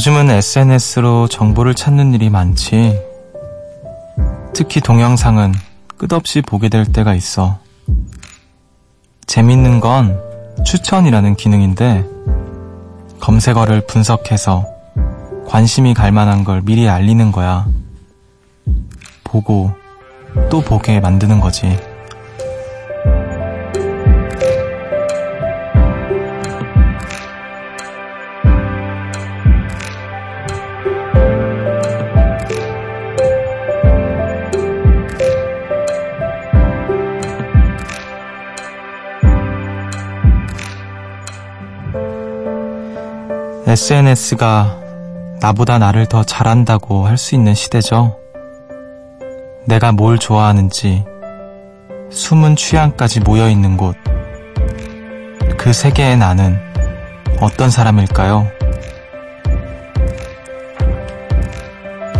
요즘은 SNS로 정보를 찾는 일이 많지. 특히 동영상은 끝없이 보게 될 때가 있어. 재밌는 건 추천이라는 기능인데, 검색어를 분석해서 관심이 갈 만한 걸 미리 알리는 거야. 보고 또 보게 만드는 거지. SNS가 나보다 나를 더 잘한다고 할 수 있는 시대죠. 내가 뭘 좋아하는지 숨은 취향까지 모여 있는 곳. 그 세계의 나는 어떤 사람일까요?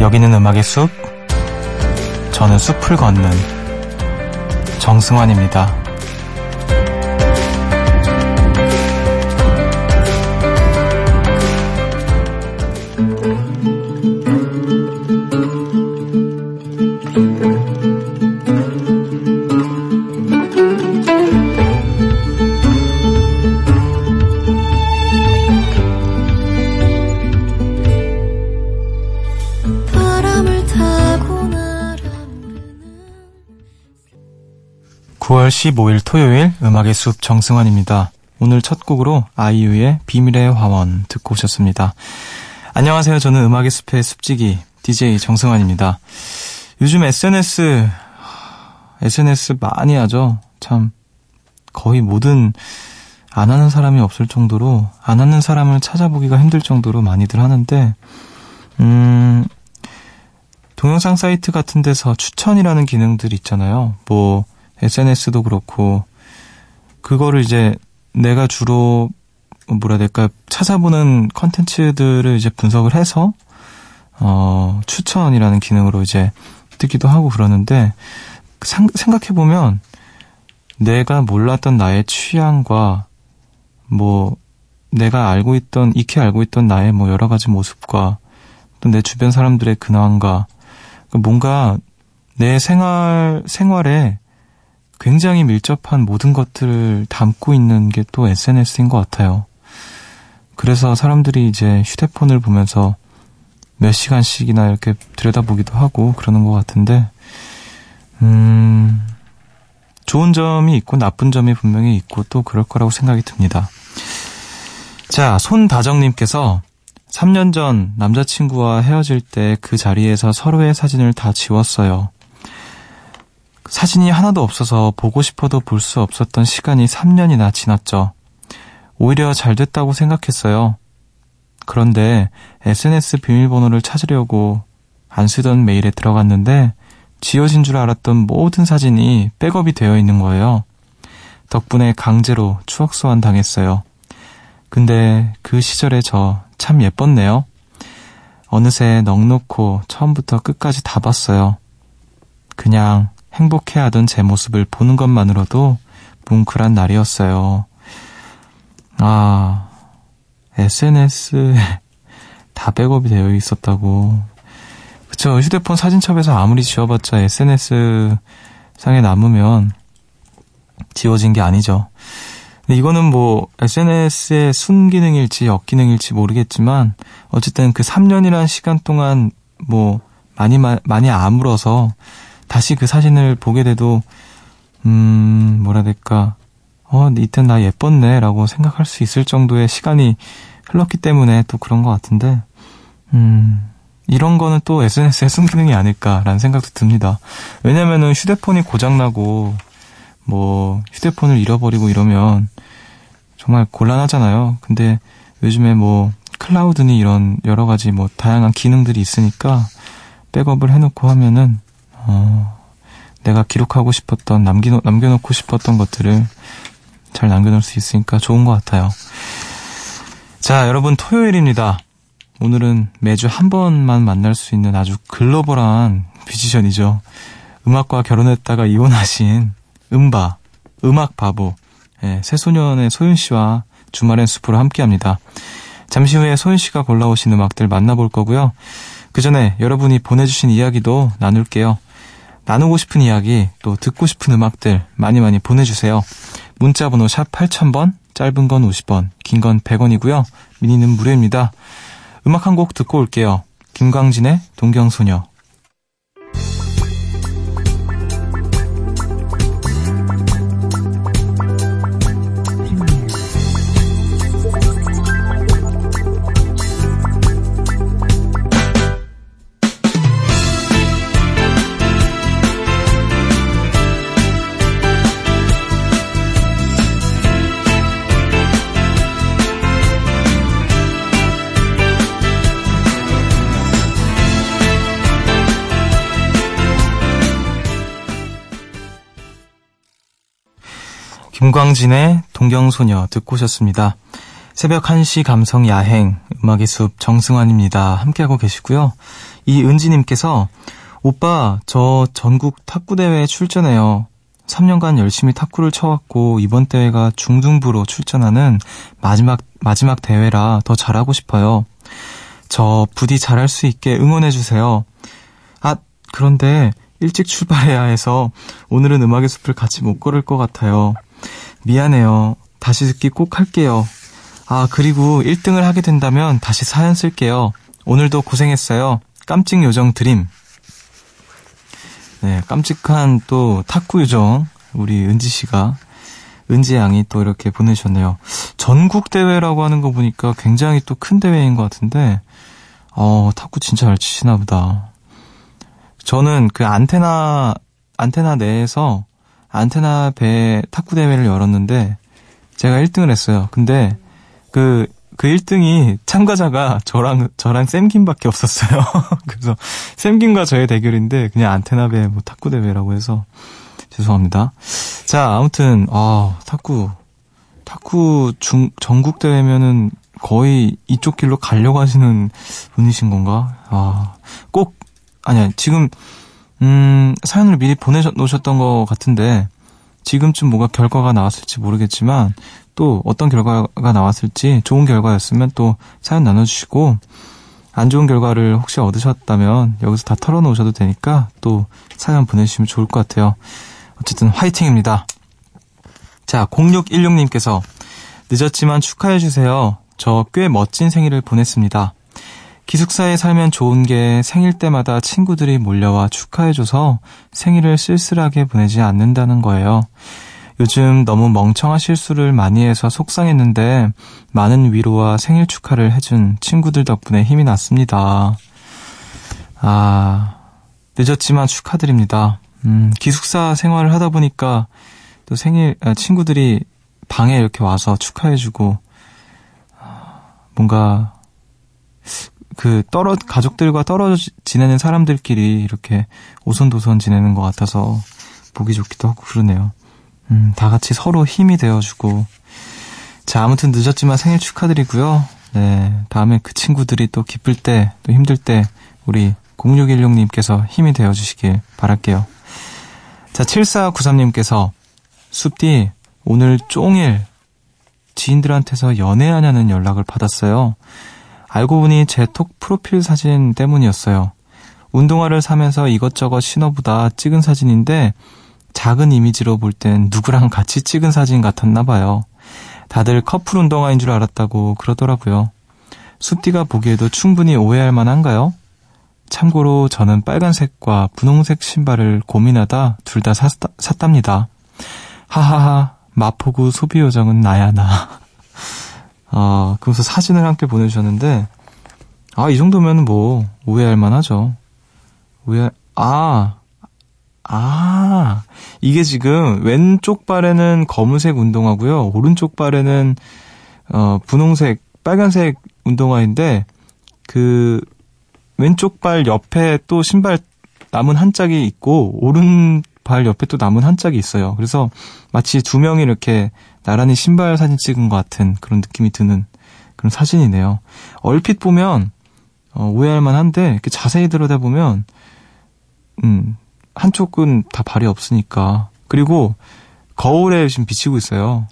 여기는 음악의 숲. 저는 숲을 걷는 정승환입니다. 9월 15일 토요일 음악의 숲 정승환입니다. 오늘 첫 곡으로 아이유의 비밀의 화원 듣고 오셨습니다. 안녕하세요. 저는 음악의 숲의 숲지기 DJ 정승환입니다. 요즘 SNS SNS 많이 하죠. 참 거의 모든 안 하는 사람이 없을 정도로 안 하는 사람을 찾아보기가 힘들 정도로 많이들 하는데 음 동영상 사이트 같은 데서 추천이라는 기능들 있잖아요. 뭐 SNS도 그렇고 그거를 이제 내가 주로 뭐라 해야 될까? 찾아보는 컨텐츠들을 이제 분석을 해서 어 추천이라는 기능으로 이제 뜨기도 하고 그러는데 생각해 보면 내가 몰랐던 나의 취향과 뭐 내가 알고 있던 익히 알고 있던 나의 뭐 여러 가지 모습과 또 내 주변 사람들의 근황과 뭔가 내 생활 생활에 굉장히 밀접한 모든 것들을 담고 있는 게 또 SNS인 것 같아요. 그래서 사람들이 이제 휴대폰을 보면서 몇 시간씩이나 이렇게 들여다보기도 하고 그러는 것 같은데, 음, 좋은 점이 있고 나쁜 점이 분명히 있고 또 그럴 거라고 생각이 듭니다. 자, 손다정님께서 3년 전 남자친구와 헤어질 때 그 자리에서 서로의 사진을 다 지웠어요. 사진이 하나도 없어서 보고 싶어도 볼 수 없었던 시간이 3년이나 지났죠. 오히려 잘 됐다고 생각했어요. 그런데 SNS 비밀번호를 찾으려고 안 쓰던 메일에 들어갔는데 지워진 줄 알았던 모든 사진이 백업이 되어 있는 거예요. 덕분에 강제로 추억 소환 당했어요. 근데 그 시절에 저참 예뻤네요. 어느새 넉넉고 처음부터 끝까지 다 봤어요. 그냥 행복해하던 제 모습을 보는 것만으로도 뭉클한 날이었어요. 아, SNS에 다 백업이 되어 있었다고. 그쵸. 휴대폰 사진첩에서 아무리 지워봤자 SNS 상에 남으면 지워진 게 아니죠. 근데 이거는 뭐 SNS의 순기능일지 역기능일지 모르겠지만 어쨌든 그 3년이라는 시간 동안 뭐 많이 많이 아물어서 다시 그 사진을 보게 돼도 음 뭐라 될까 어 이때 나 예뻤네 라고 생각할 수 있을 정도의 시간이 흘렀기 때문에 또 그런 것 같은데 음 이런 거는 또 SNS의 순기능이 아닐까라는 생각도 듭니다. 왜냐면은 휴대폰이 고장나고 뭐 휴대폰을 잃어버리고 이러면 정말 곤란하잖아요. 근데 요즘에 뭐 클라우드니 이런 여러 가지 뭐 다양한 기능들이 있으니까 백업을 해놓고 하면은 어, 내가 기록하고 싶었던, 남기, 남겨놓고 싶었던 것들을 잘 남겨놓을 수 있으니까 좋은 것 같아요. 자, 여러분, 토요일입니다. 오늘은 매주 한 번만 만날 수 있는 아주 글로벌한 뮤지션이죠. 음악과 결혼했다가 이혼하신 음바, 음악 바보, 예, 새소년의 소윤 씨와 주말엔 숲으로 함께 합니다. 잠시 후에 소윤 씨가 골라오신 음악들 만나볼 거고요. 그 전에 여러분이 보내주신 이야기도 나눌게요. 나누고 싶은 이야기, 또 듣고 싶은 음악들 많이 많이 보내주세요. 문자번호 샵 8000번, 짧은 건 50원, 긴 건 100원이고요. 미니는 무료입니다. 음악 한 곡 듣고 올게요. 김광진의 동경소녀. 김광진의 동경소녀 듣고 오셨습니다. 새벽 1시 감성 야행, 음악의 숲 정승환입니다. 함께하고 계시고요. 이은지님께서, 오빠, 저 전국 탁구대회에 출전해요. 3년간 열심히 탁구를 쳐왔고, 이번 대회가 중등부로 출전하는 마지막, 마지막 대회라 더 잘하고 싶어요. 저 부디 잘할 수 있게 응원해주세요. 아, 그런데 일찍 출발해야 해서 오늘은 음악의 숲을 같이 못 걸을 것 같아요. 미안해요. 다시 듣기 꼭 할게요. 아, 그리고 1등을 하게 된다면 다시 사연 쓸게요. 오늘도 고생했어요. 깜찍 요정 드림. 네, 깜찍한 또 탁구 요정, 우리 은지 씨가, 은지 양이 또 이렇게 보내셨네요. 전국 대회라고 하는 거 보니까 굉장히 또 큰 대회인 것 같은데, 어, 탁구 진짜 잘 치시나 보다. 저는 그 안테나, 안테나 내에서 안테나 배 탁구 대회를 열었는데 제가 1등을 했어요. 근데 그, 그 1등이 참가자가 저랑, 저랑 샘김밖에 없었어요. 그래서 샘김과 저의 대결인데 그냥 안테나 배뭐 탁구 대회라고 해서 죄송합니다. 자, 아무튼, 아, 탁구, 탁구 중, 전국 대회면은 거의 이쪽 길로 가려고 하시는 분이신 건가? 아, 꼭, 아니야, 지금 음, 사연을 미리 보내놓으셨던 것 같은데, 지금쯤 뭐가 결과가 나왔을지 모르겠지만, 또 어떤 결과가 나왔을지 좋은 결과였으면 또 사연 나눠주시고, 안 좋은 결과를 혹시 얻으셨다면 여기서 다 털어놓으셔도 되니까 또 사연 보내주시면 좋을 것 같아요. 어쨌든 화이팅입니다. 자, 0616님께서 늦었지만 축하해주세요. 저 꽤 멋진 생일을 보냈습니다. 기숙사에 살면 좋은 게 생일 때마다 친구들이 몰려와 축하해줘서 생일을 쓸쓸하게 보내지 않는다는 거예요. 요즘 너무 멍청한 실수를 많이 해서 속상했는데 많은 위로와 생일 축하를 해준 친구들 덕분에 힘이 났습니다. 아, 늦었지만 축하드립니다. 음, 기숙사 생활을 하다 보니까 또 생일, 아, 친구들이 방에 이렇게 와서 축하해주고, 아, 뭔가 그 떨어 가족들과 떨어져 지내는 사람들끼리 이렇게 오손도손 지내는 것 같아서 보기 좋기도 하고 그러네요. 음, 다 같이 서로 힘이 되어주고 자 아무튼 늦었지만 생일 축하드리고요. 네 다음에 그 친구들이 또 기쁠 때 또 힘들 때 우리 0616님께서 힘이 되어주시길 바랄게요. 자 7493님께서 숲디 오늘 쫑일 지인들한테서 연애하냐는 연락을 받았어요. 알고 보니 제 톡 프로필 사진 때문이었어요. 운동화를 사면서 이것저것 신어보다 찍은 사진인데 작은 이미지로 볼 땐 누구랑 같이 찍은 사진 같았나 봐요. 다들 커플 운동화인 줄 알았다고 그러더라고요. 숲디가 보기에도 충분히 오해할 만한가요? 참고로 저는 빨간색과 분홍색 신발을 고민하다 둘 다 샀답니다. 하하하, 마포구 소비요정은 나야 나. 아, 그러면서 사진을 함께 보내주셨는데, 아, 이 정도면 뭐, 오해할 만하죠. 오해, 아, 아, 이게 지금 왼쪽 발에는 검은색 운동화고요. 오른쪽 발에는, 어, 분홍색, 빨간색 운동화인데, 그, 왼쪽 발 옆에 또 신발 남은 한 짝이 있고, 오른 발 옆에 또 남은 한 짝이 있어요. 그래서 마치 두 명이 이렇게 나란히 신발 사진 찍은 것 같은 그런 느낌이 드는 그런 사진이네요. 얼핏 보면 어, 오해할 만 한데 이렇게 자세히 들여다보면 음, 한쪽은 다 발이 없으니까 그리고 거울에 지금 비치고 있어요.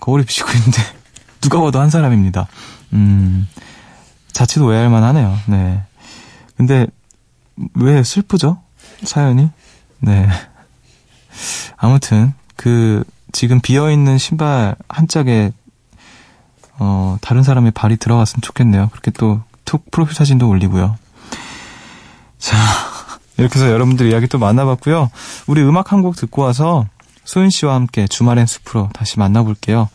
거울에 비치고 있는데 누가 봐도 한 사람입니다. 음, 자칫 오해할 만 하네요. 네. 근데, 왜 슬프죠? 사연이? 네. 아무튼, 그, 지금 비어있는 신발 한 짝에, 어, 다른 사람의 발이 들어갔으면 좋겠네요. 그렇게 또, 툭 프로필 사진도 올리고요. 자, 이렇게 해서 여러분들 이야기 또 만나봤고요. 우리 음악 한 곡 듣고 와서 소윤 씨와 함께 주말엔 숲으로 다시 만나볼게요.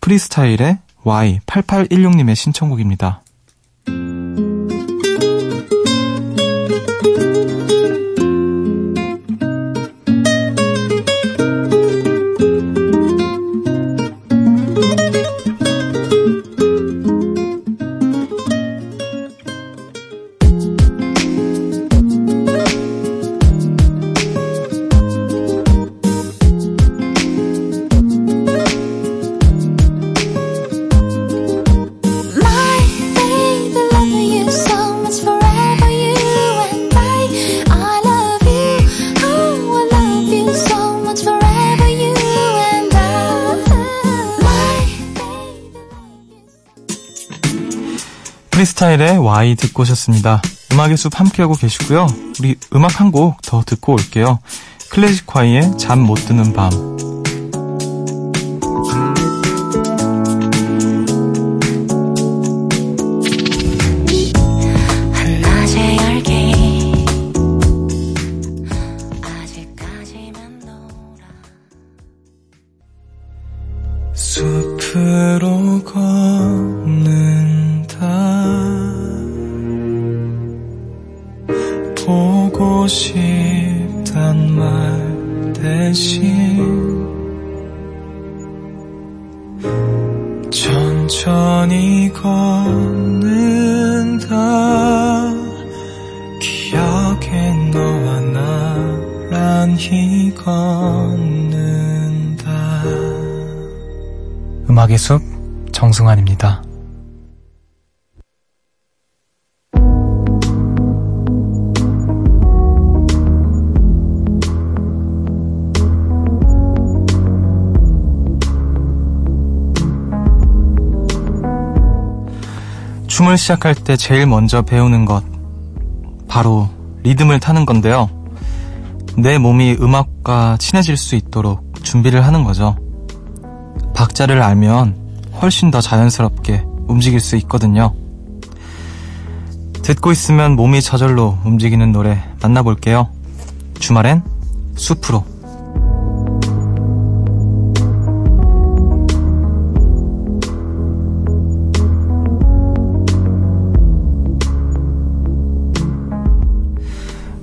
프리스타일의 Y8816님의 신청곡입니다. 스타일의 Y 듣고 오셨습니다. 음악의 숲 함께하고 계시고요. 우리 음악 한 곡 더 듣고 올게요. 클래식화이의 잠 못 드는 밤. 춤을 시작할 때 제일 먼저 배우는 것 바로 리듬을 타는 건데요. 내 몸이 음악과 친해질 수 있도록 준비를 하는 거죠. 박자를 알면 훨씬 더 자연스럽게 움직일 수 있거든요. 듣고 있으면 몸이 저절로 움직이는 노래 만나볼게요. 주말엔 숲으로.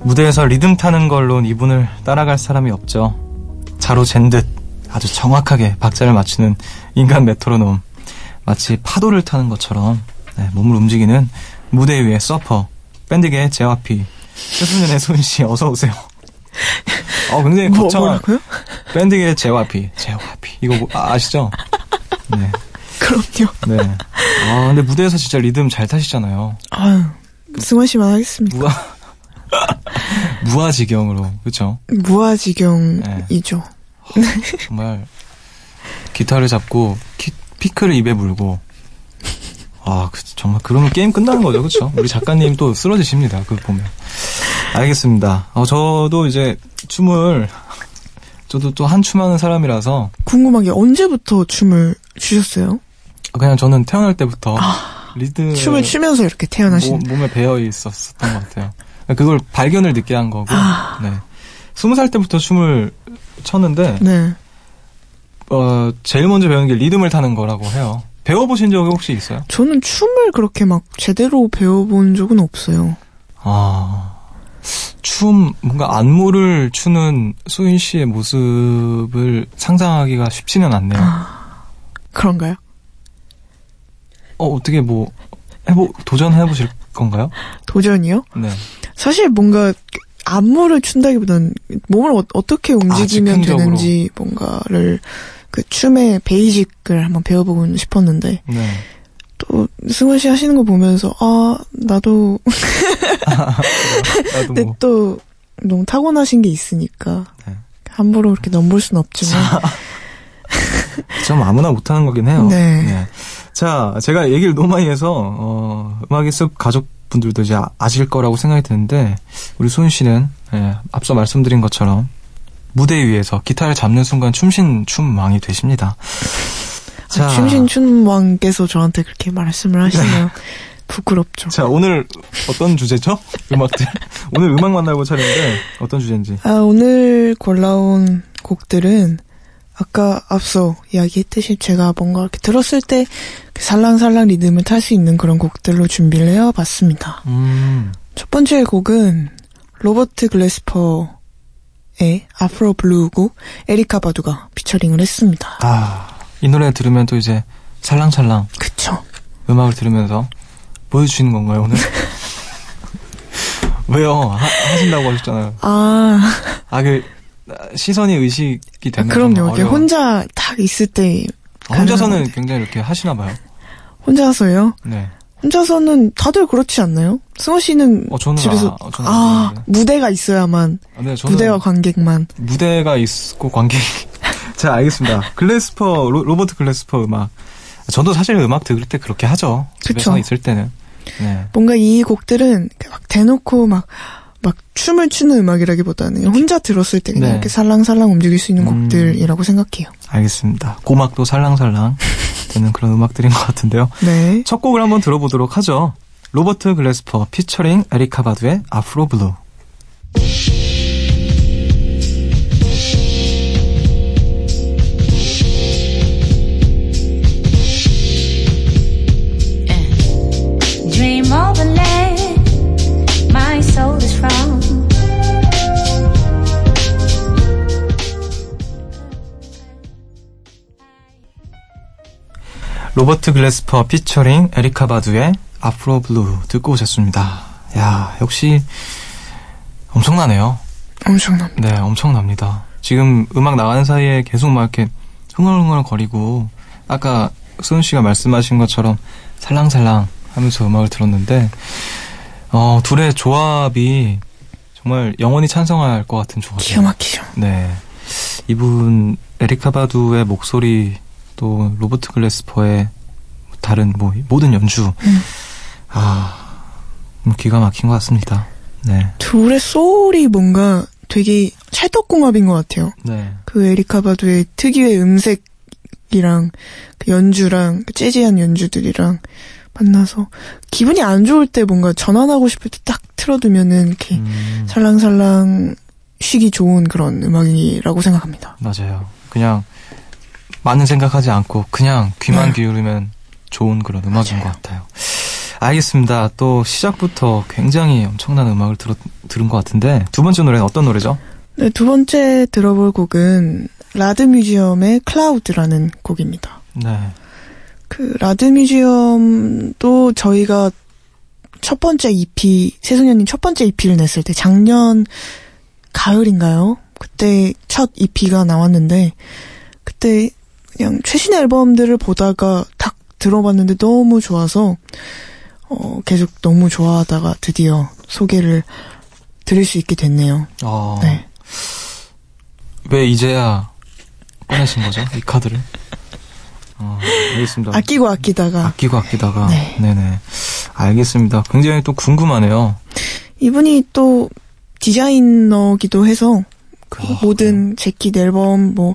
무대에서 리듬 타는 걸로 이분을 따라갈 사람이 없죠. 자로 잰 듯 아주 정확하게 박자를 맞추는 인간 메트로놈. 마치 파도를 타는 것처럼 네, 몸을 움직이는 무대 위의 서퍼. 밴드계의 제와피. 최순현의 소은씨 어서오세요. 어, 굉장히 뭐, 거창한 뭐라고요? 밴드계의 제와피. 제와피. 이거 뭐- 아, 아시죠? 네. 그럼요. 네. 아, 근데 무대에서 진짜 리듬 잘 타시잖아요. 아유, 승원 씨만 하겠습니다. 무아, 무아지경으로. 그쵸? 무아지경이죠. 정말 기타를 잡고 키, 피크를 입에 물고 아 그- 정말 그러면 게임 끝나는 거죠 그쵸 우리 작가님 또 쓰러지십니다 그거 보면 알겠습니다 어, 저도 이제 춤을 저도 또 한 춤 하는 사람이라서 궁금한 게 언제부터 춤을 추셨어요? 그냥 저는 태어날 때부터 리듬 아, 춤을 추면서 이렇게 태어나신. 몸, 에 배어 있었던 것 같아요 그걸 발견을 늦게 한 거고 아. 네 스무 살 때부터 춤을 췄는데 네. 어 제일 먼저 배우는 게 리듬을 타는 거라고 해요 배워보신 적이 혹시 있어요? 저는 춤을 그렇게 막 제대로 배워본 적은 없어요. 아, 춤, 뭔가 안무를 추는 소인 씨의 모습을 상상하기가 쉽지는 않네요. 그런가요? 어, 어떻게 뭐, 해보, 도전해보실 건가요? 도전이요? 네. 사실 뭔가 안무를 춘다기보단 몸을 어, 떻게 움직이면 아. 되는지 뭔가를 그 춤의 베이직을 한번 배워보고 싶었는데 네. 또 승원 씨 하시는 거 보면서 아 나도 근데 뭐, 또 너무 타고나신 게 있으니까 네. 함부로 그렇게 넘볼 순 없지만 좀 아무나 못하는 거긴 해요. 네. 자, 제가 얘기를 너무 많이 해서, 어, 음악의 숲 가족분들도 이제 아- 아실 거라고 생각이 드는데, 우리 소은 씨는, 예, 앞서 말씀드린 것처럼, 무대 위에서 기타를 잡는 순간 춤신 춤왕이 되십니다. 자, 춤신 춘왕께서 저한테 그렇게 말씀을 하시네요. 부끄럽죠. 자, 오늘 어떤 주제죠? 음악들. 오늘 음악 만나고 차례인데, 어떤 주제인지. 아, 오늘 골라온 곡들은 아까 앞서 이야기했듯이 제가 뭔가 이렇게 들었을 때그 살랑살랑 리듬을 탈 수 있는 그런 곡들로 준비를 해와봤습니다. 음, 첫 번째 곡은 로버트 글래스퍼의 Afro Blue 곡 에리카 바두가 피처링을 했습니다. 아, 이 노래 들으면 또 이제 살랑살랑 그쵸? 음악을 들으면서 보여주시는 건가요, 오늘? 왜요? 하, 하신다고 하셨잖아요. 아, 아, 그, 시선이 의식이 되는 그럼요. 좀 이게. 혼자 딱 있을 때 아, 혼자서는 가능한데. 굉장히 이렇게 하시나 봐요. 혼자서요? 네. 혼자서는 다들 그렇지 않나요? 승호 씨는 어, 집에서 아, 아. 무대가 있어야만 아, 네, 저는 무대와 관객만 무대가 있고 관객. 자, 알겠습니다. 글래스퍼, 로, 로버트 글래스퍼 음악. 저도 사실 음악 들을 때 그렇게 하죠. 집에서. 있을 때는. 네. 뭔가 이 곡들은 막 대놓고 막, 막 춤을 추는 음악이라기보다는 혼자 들었을 때 그냥 네. 이렇게 살랑살랑 움직일 수 있는 음. 곡들이라고 생각해요. 알겠습니다. 고막도 살랑살랑 되는 그런 음악들인 것 같은데요. 네. 첫 곡을 한번 들어보도록 하죠. 로버트 글래스퍼 피처링 에리카 바두의 Afro Blue. 로버트 글래스퍼 피처링 에리카 바두의 Afro Blue 듣고 오셨습니다. 야, 역시 엄청나네요. 엄청납니다. 네, 엄청납니다. 지금 음악 나가는 사이에 계속 막 이렇게 흥얼흥얼 거리고 아까 수은 씨가 말씀하신 것처럼 살랑살랑 하면서 음악을 들었는데 어, 둘의 조합이 정말 영원히 찬성할 것 같은 기가 조합이에요. 막히죠. 네. 이분 에리카 바두의 목소리 또 로버트 글래스퍼의 다른 뭐 모든 연주 음. 아 음, 기가 막힌 것 같습니다. 네. 둘의 소울이 뭔가 되게 찰떡궁합인 것 같아요. 네. 그 에리카 바두의 특유의 음색이랑 그 연주랑 그 재즈한 연주들이랑 만나서 기분이 안 좋을 때 뭔가 전환하고 싶을 때 딱 틀어두면은 이렇게 음, 살랑살랑 쉬기 좋은 그런 음악이라고 생각합니다. 맞아요. 그냥 많은 생각하지 않고 그냥 귀만 네. 기울이면 좋은 그런 음악인 맞아요. 것 같아요. 알겠습니다. 또 시작부터 굉장히 엄청난 음악을 들었, 들은 것 같은데 두 번째 노래는 어떤 노래죠? 네, 두 번째 들어볼 곡은 라드 뮤지엄의 Cloud라는 곡입니다. 네. 그 라드 뮤지엄도 저희가 첫 번째 EP 새소년님 첫 번째 EP를 냈을 때 작년 가을인가요? 그때 첫 EP가 나왔는데 그때 그냥 최신 앨범들을 보다가 딱 들어봤는데 너무 좋아서 어 계속 너무 좋아하다가 드디어 소개를 드릴 수 있게 됐네요. 어, 네. 왜 이제야 꺼내신 거죠? 이 카드를? 어, 알겠습니다. 아끼고 아끼다가 아끼고 아끼다가. 네. 네네. 알겠습니다. 굉장히 또 궁금하네요. 이분이 또 디자이너기도 해서 그 아, 모든 재킷 앨범 뭐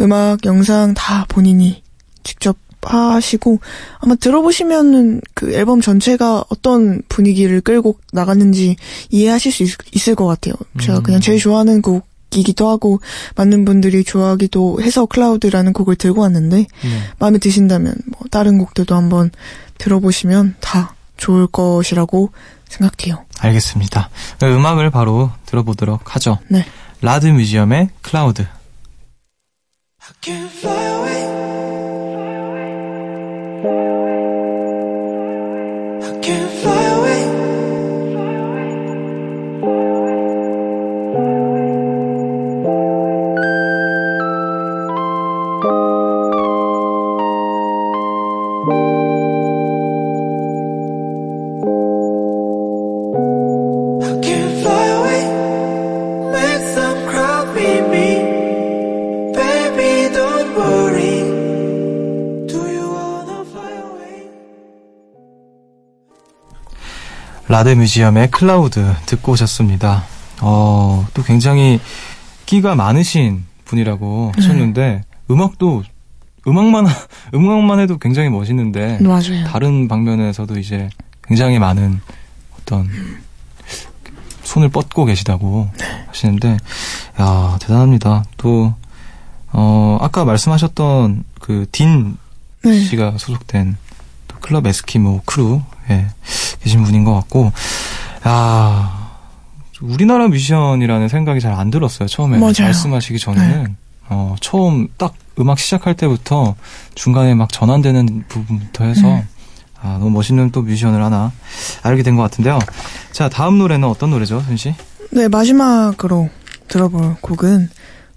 음악 영상 다 본인이 직접 하시고 아마 들어보시면은 그 앨범 전체가 어떤 분위기를 끌고 나갔는지 이해하실 수 있, 을것 같아요. 제가 음. 그냥 제일 좋아하는 곡이기도 하고 많은 분들이 좋아하기도 해서 Cloud라는 곡을 들고 왔는데 네. 마음에 드신다면 뭐 다른 곡들도 한번 들어보시면 다 좋을 것이라고 생각해요. 알겠습니다. 음악을 바로 들어보도록 하죠. 네. Rad Museum의 Cloud. Can fly away. I can fly away. Rad Museum의 Cloud 듣고 오셨습니다. 어, 또 굉장히 끼가 많으신 분이라고 하셨는데, 음악도, 음악만, 음악만 해도 굉장히 멋있는데, 맞아요. 다른 방면에서도 이제 굉장히 많은 어떤 손을 뻗고 계시다고 하시는데, 야 대단합니다. 또, 어, 아까 말씀하셨던 그딘 네. 씨가 소속된 또 클럽 에스키모 크루에 계신 분인 것 같고, 야 우리나라 뮤지션이라는 생각이 잘 안 들었어요, 처음에. 맞아요. 말씀하시기 전에는. 어, 처음 딱 음악 시작할 때부터 중간에 막 전환되는 부분부터 해서, 음. 아, 너무 멋있는 또 뮤지션을 하나 알게 된 것 같은데요. 자, 다음 노래는 어떤 노래죠, 순 씨? 네, 마지막으로 들어볼 곡은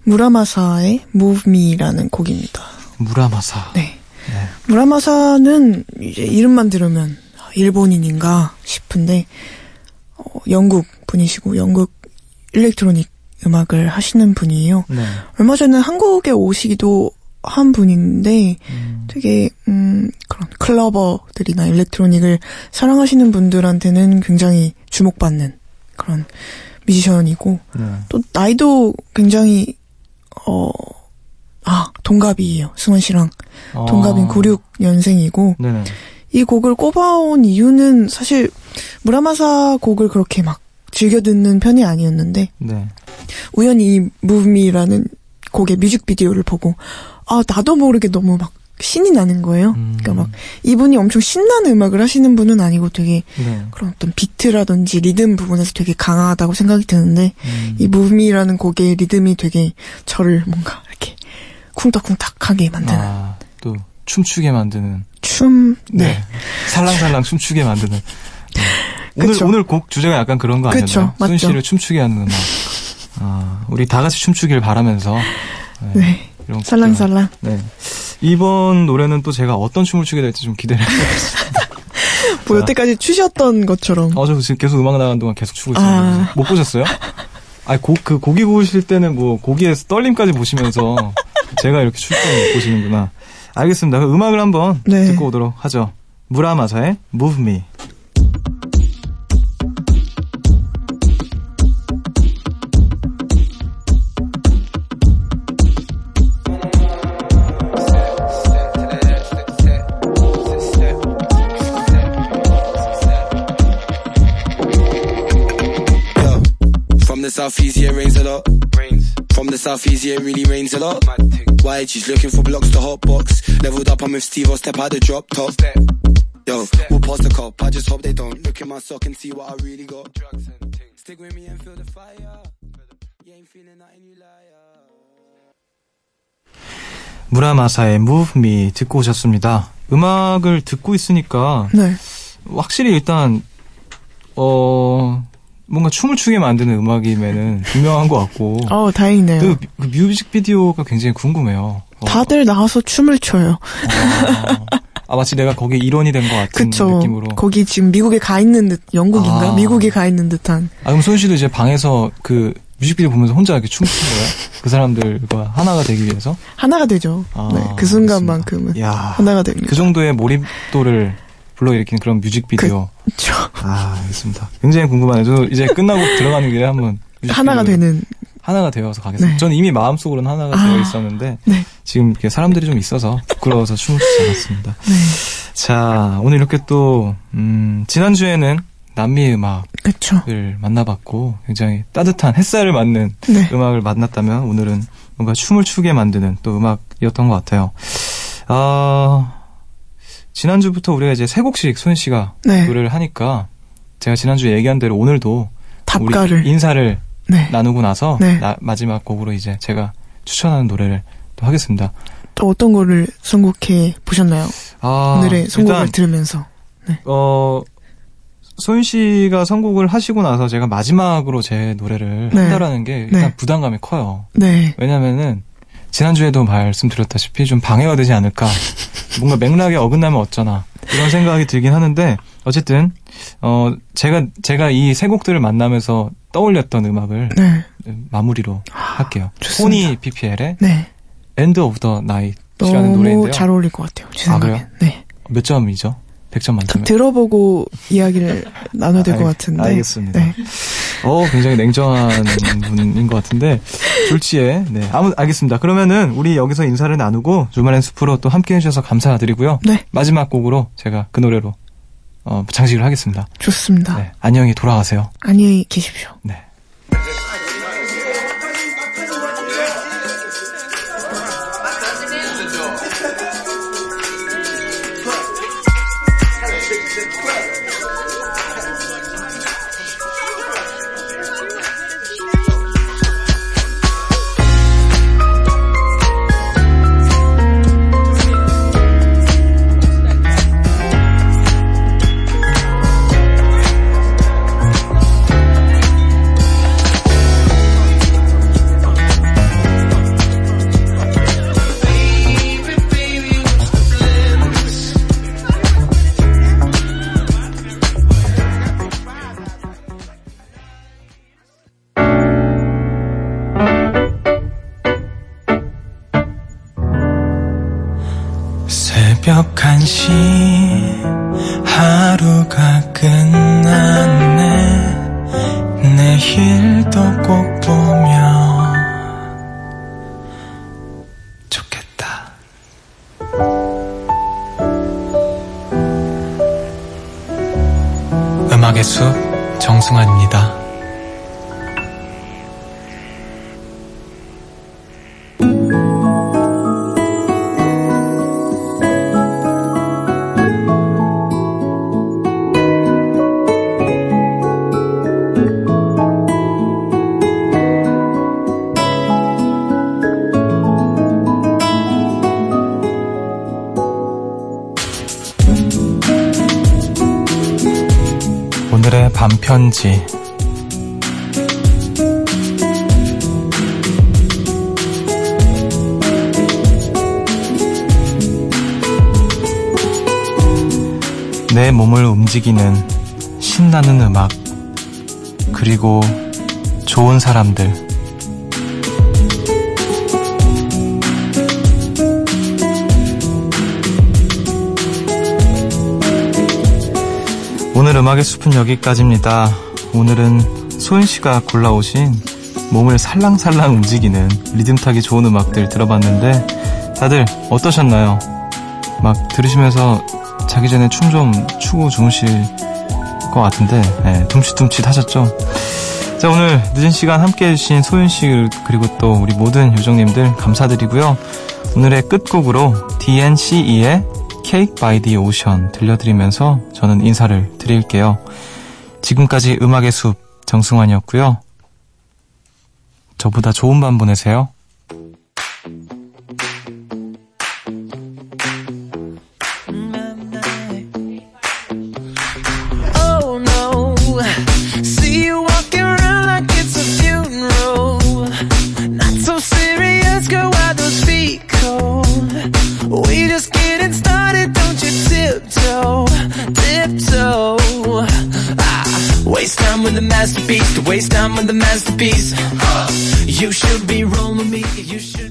무라마사의 Move Me라는 곡입니다. 무라마사. 네. 네. 무라마사는 이제 이름만 들으면 아, 일본인인가 싶은데 어, 영국 분이시고 영국 일렉트로닉 음악을 하시는 분이에요. 네. 얼마 전에 한국에 오시기도 한 분인데 음, 되게 음 그런 클러버들이나 일렉트로닉을 사랑하시는 분들한테는 굉장히 주목받는 그런 뮤지션이고 네. 또 나이도 굉장히 어 아, 동갑이에요. 승원 씨랑. 어, 동갑인 96년생이고 네네. 이 곡을 꼽아온 이유는 사실 무라마사 곡을 그렇게 막 즐겨 듣는 편이 아니었는데 네. 우연히 이 무브미라는 곡의 뮤직비디오를 보고 아 나도 모르게 너무 막 신이 나는 거예요. 음. 그러니까 막 이분이 엄청 신나는 음악을 하시는 분은 아니고 되게 네. 그런 어떤 비트라든지 리듬 부분에서 되게 강하다고 생각이 드는데 음. 이 무브미라는 곡의 리듬이 되게 저를 뭔가 이렇게 쿵닥쿵닥하게 만드는 아, 또 춤추게 만드는 춤 네. 네. 살랑살랑 춤추게 만드는. 네. 오늘 그쵸. 오늘 곡 주제가 약간 그런 거 아니었나요? 그쵸, 맞죠. 순 씨를 춤추게 하는 음악. 아, 우리 다 같이 춤추길 바라면서. 네. 네. 이런 살랑살랑. 네. 이번 노래는 또 제가 어떤 춤을 추게 될지 좀 기대를 해보겠습니다. 뭐 자. 여태까지 추셨던 것처럼 어, 저 지금 계속 음악 나가는 동안 계속 추고 있어요. 아. 못 보셨어요? 아니, 곡, 그, 고기 구우실 때는 뭐, 고기에서 떨림까지 보시면서 제가 이렇게 출 때는 못 보시는구나. 알겠습니다. 그럼 음악을 한번 네. 듣고 오도록 하죠. 무라마사의 Move Me. Yo, from the southeast, yeah, it rains a lot. Yeah, it really rains a lot. Why she's looking for blocks to hot box. Leveled up, I'm with Steve, I'll step out the drop top. Yo, we'll pass the cop. I just hope they don't look in my sock and see what I really got. Stick with me and feel the fire. You ain't feeling nothing, you liar. 무라마사의 Move Me 듣고 오셨습니다. 음악을 듣고 있으니까 네. 확실히 일단 어 뭔가 춤을 추게 만드는 음악임에는 분명한 것 같고 어 다행이네요. 그, 그 뮤직비디오가 굉장히 궁금해요. 어, 다들 나와서 춤을 춰요. 아, 아, 마치 내가 거기에 일원이 된 것 같은 그쵸. 느낌으로. 거기 지금 미국에 가 있는 듯, 영국인가? 아. 미국에 가 있는 듯한. 아 그럼 소연 씨도 이제 방에서 그 뮤직비디오 보면서 혼자 이렇게 춤추는 거예요? 그 사람들과 하나가 되기 위해서? 하나가 되죠. 아, 네, 그 순간만큼은 야, 하나가 됩니다. 그 정도의 몰입도를 불러일으키는 그런 뮤직비디오. 그쵸. 아, 알겠습니다. 굉장히 궁금하네요. 저도 이제 끝나고 들어가는 길에 한번 하나가 되는. 하나가 되어서 가겠습니다. 네. 저는 이미 마음속으로는 하나가 아. 되어 있었는데 네. 지금 이렇게 사람들이 좀 있어서 부끄러워서 춤을 추지 않았습니다. 네. 자, 오늘 이렇게 또 음, 지난주에는 남미 음악을 그쵸. 만나봤고 굉장히 따뜻한 햇살을 맞는 네. 음악을 만났다면 오늘은 뭔가 춤을 추게 만드는 또 음악이었던 것 같아요. 아, 지난주부터 우리가 이제 세 곡씩 소연 씨가 네. 노래를 하니까 제가 지난주에 얘기한 대로 오늘도 답가를. 우리 인사를 네. 나누고 나서 네. 나- 마지막 곡으로 이제 제가 추천하는 노래를 또 하겠습니다. 또 어떤 거를 선곡해 보셨나요? 아, 오늘의 선곡을 일단 들으면서. 어 소윤 씨가 선곡을 하시고 나서 제가 마지막으로 제 노래를 네. 한다라는 게 일단 네. 부담감이 커요. 네. 왜냐면은 지난주에도 말씀드렸다시피 좀 방해가 되지 않을까. 뭔가 맥락에 어긋나면 어쩌나. 이런 생각이 들긴 하는데 어쨌든 어 제가 제가 이 세 곡들을 만나면서 떠올렸던 음악을 네. 마무리로 할게요. 좋습니다. 소니 PPL의 네. End of the Night이라는 노래인데요. 잘 어울릴 것 같아요. 제 아, 생각엔. 네. 몇 점이죠? 100점 만점에. 들어보고 이야기를 나눠야 될것 알- 같은데. 알겠습니다. 네. 어, 굉장히 냉정한 분인 것 같은데, 졸지에, 네. 아무, 알겠습니다. 그러면은, 우리 여기서 인사를 나누고, 주말엔 숲으로 또 함께 해주셔서 감사드리고요. 네. 마지막 곡으로 제가 그 노래로, 어, 장식을 하겠습니다. 좋습니다. 네. 안녕히 돌아가세요. 안녕히 계십시오. 네. 오늘의 밤편지. 내 몸을 움직이는 신나는 음악 그리고 좋은 사람들 오늘 음악의 숲은 여기까지입니다. 오늘은 소은 씨가 골라오신 몸을 살랑살랑 움직이는 리듬 타기 좋은 음악들 들어봤는데 다들 어떠셨나요? 막 들으시면서 자기 전에 춤 좀 추고 주무실 것 같은데 네, 둠칫둠칫 하셨죠? 자 오늘 늦은 시간 함께 해주신 소윤 씨 그리고 또 우리 모든 요정님들 감사드리고요. 오늘의 끝곡으로 DNCE의 Cake by the Ocean 들려드리면서 저는 인사를 드릴게요. 지금까지 음악의 숲 정승환이었고요. 저보다 좋은 밤 보내세요. Uh, you should be rolling me. You should.